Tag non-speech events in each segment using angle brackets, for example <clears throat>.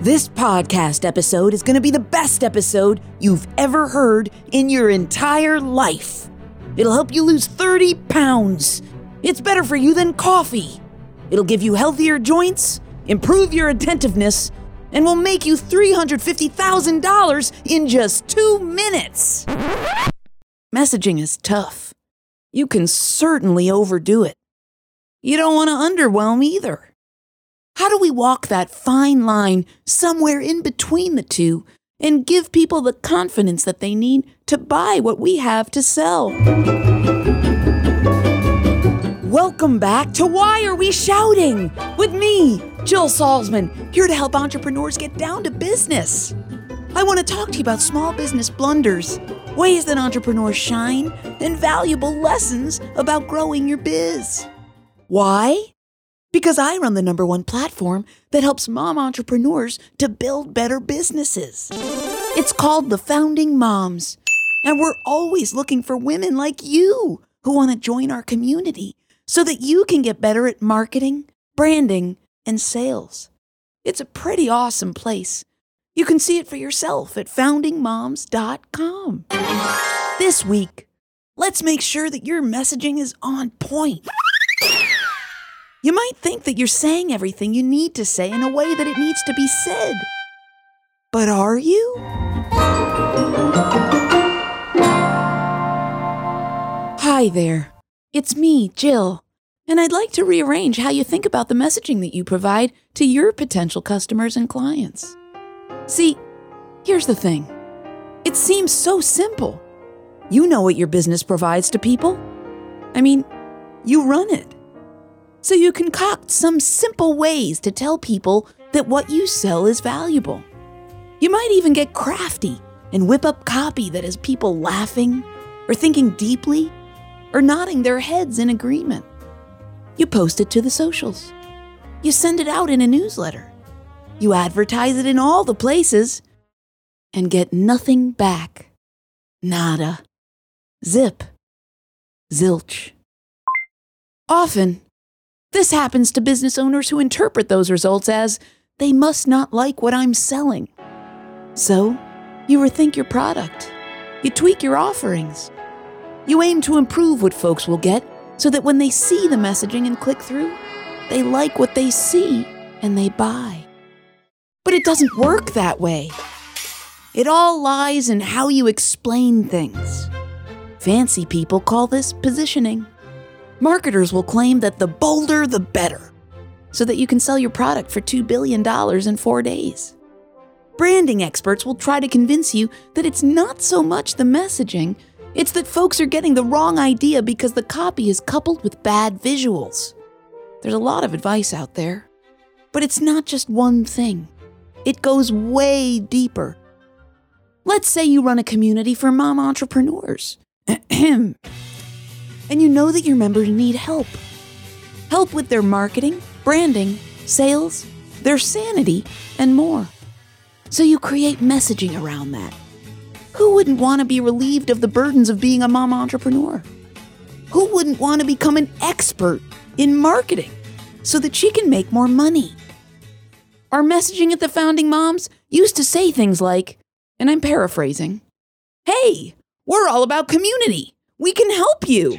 This podcast episode is going to be the best episode you've ever heard in your entire life. It'll help you lose 30 pounds. It's better for you than coffee. It'll give you healthier joints, improve your attentiveness, and will make you $350,000 in just two minutes. Messaging is tough. You can certainly overdo it. You don't want to underwhelm either. How do we walk that fine line somewhere in between the two and give people the confidence that they need to buy what we have to sell? Welcome back to Why Are We Shouting? With me, Jill Salzman, here to help entrepreneurs get down to business. I want to talk to you about small business blunders, ways that entrepreneurs shine, and valuable lessons about growing your biz. Why? Because I run the number one platform that helps mom entrepreneurs to build better businesses. It's called The Founding Moms, and we're always looking for women like you who want to join our community so that you can get better at marketing, branding, and sales. It's a pretty awesome place. You can see it for yourself at foundingmoms.com. This week, let's make sure that your messaging is on point. You might think that you're saying everything you need to say in a way that it needs to be said. But are you? Hi there. It's me, Jill, and I'd like to rearrange how you think about the messaging that you provide to your potential customers and clients. See, here's the thing it seems so simple. You know what your business provides to people. I mean, you run it. So you concoct some simple ways to tell people that what you sell is valuable. You might even get crafty and whip up copy that has people laughing, or thinking deeply, or nodding their heads in agreement. You post it to the socials. You send it out in a newsletter. You advertise it in all the places and get nothing back. Nada. Zip. Zilch. Often, this happens to business owners who interpret those results as they must not like what I'm selling. So, you rethink your product. You tweak your offerings. You aim to improve what folks will get so that when they see the messaging and click through, they like what they see and they buy. But it doesn't work that way. It all lies in how you explain things. Fancy people call this positioning. Marketers will claim that the bolder, the better, so that you can sell your product for $2 billion in four days. Branding experts will try to convince you that it's not so much the messaging, it's that folks are getting the wrong idea because the copy is coupled with bad visuals. There's a lot of advice out there, but it's not just one thing, it goes way deeper. Let's say you run a community for mom entrepreneurs. <clears throat> and you know that your members need help. Help with their marketing, branding, sales, their sanity, and more. So you create messaging around that. Who wouldn't want to be relieved of the burdens of being a mom entrepreneur? Who wouldn't want to become an expert in marketing so that she can make more money? Our messaging at the Founding Moms used to say things like, and I'm paraphrasing, Hey, we're all about community. We can help you.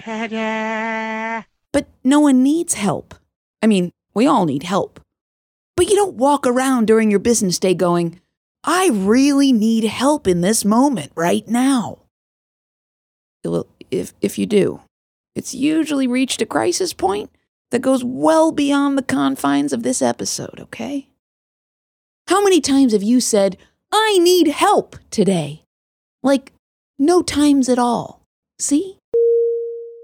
But no one needs help. I mean, we all need help. But you don't walk around during your business day going, I really need help in this moment right now. If, if you do, it's usually reached a crisis point that goes well beyond the confines of this episode, okay? How many times have you said, I need help today? Like, no times at all. See?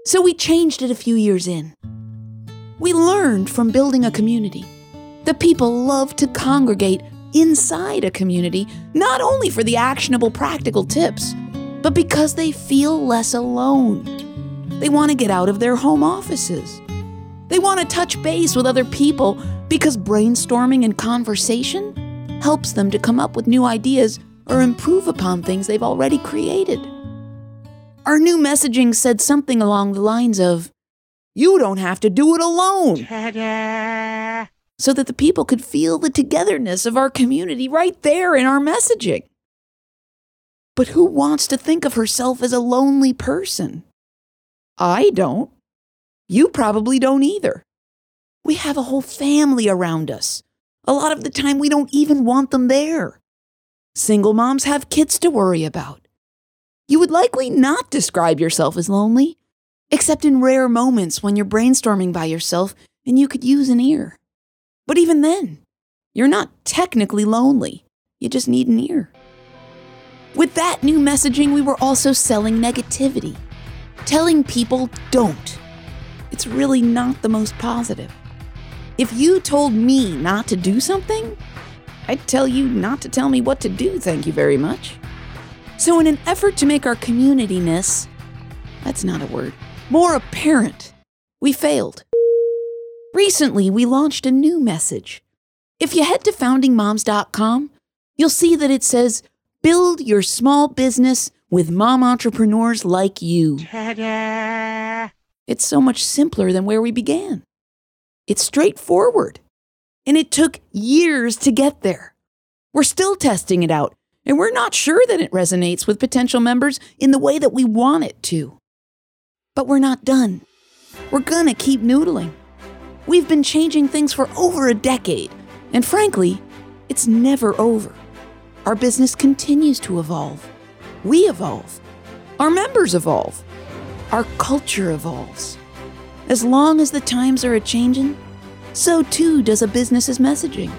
So we changed it a few years in. We learned from building a community that people love to congregate inside a community, not only for the actionable practical tips, but because they feel less alone. They want to get out of their home offices. They want to touch base with other people because brainstorming and conversation helps them to come up with new ideas or improve upon things they've already created. Our new messaging said something along the lines of, You don't have to do it alone. so that the people could feel the togetherness of our community right there in our messaging. But who wants to think of herself as a lonely person? I don't. You probably don't either. We have a whole family around us. A lot of the time, we don't even want them there. Single moms have kids to worry about. You would likely not describe yourself as lonely, except in rare moments when you're brainstorming by yourself and you could use an ear. But even then, you're not technically lonely. You just need an ear. With that new messaging, we were also selling negativity, telling people don't. It's really not the most positive. If you told me not to do something, I'd tell you not to tell me what to do, thank you very much. So, in an effort to make our communityness, that's not a word, more apparent, we failed. Recently, we launched a new message. If you head to foundingmoms.com, you'll see that it says, Build your small business with mom entrepreneurs like you. Ta-da! It's so much simpler than where we began. It's straightforward. And it took years to get there. We're still testing it out, and we're not sure that it resonates with potential members in the way that we want it to. But we're not done. We're gonna keep noodling. We've been changing things for over a decade, and frankly, it's never over. Our business continues to evolve. We evolve. Our members evolve. Our culture evolves. As long as the times are a changin', so too does a business's messaging.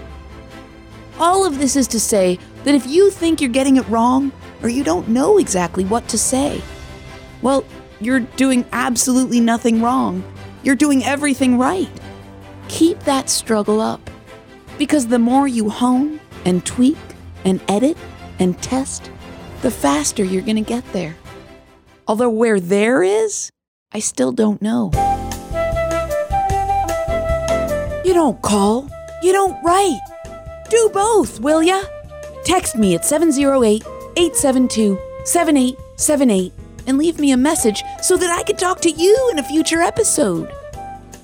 All of this is to say that if you think you're getting it wrong or you don't know exactly what to say, well, you're doing absolutely nothing wrong. You're doing everything right. Keep that struggle up. Because the more you hone and tweak and edit and test, the faster you're going to get there. Although where there is, I still don't know. You don't call, you don't write. Do both, will ya? Text me at 708 872 7878 and leave me a message so that I can talk to you in a future episode.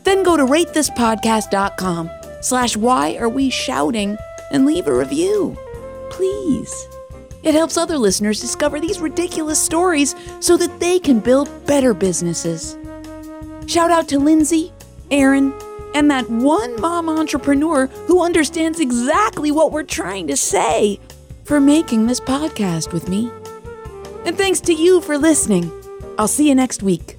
Then go to ratethispodcast.com slash why are we shouting and leave a review. Please. It helps other listeners discover these ridiculous stories so that they can build better businesses. Shout out to Lindsay, Aaron, and that one mom entrepreneur who understands exactly what we're trying to say for making this podcast with me. And thanks to you for listening. I'll see you next week.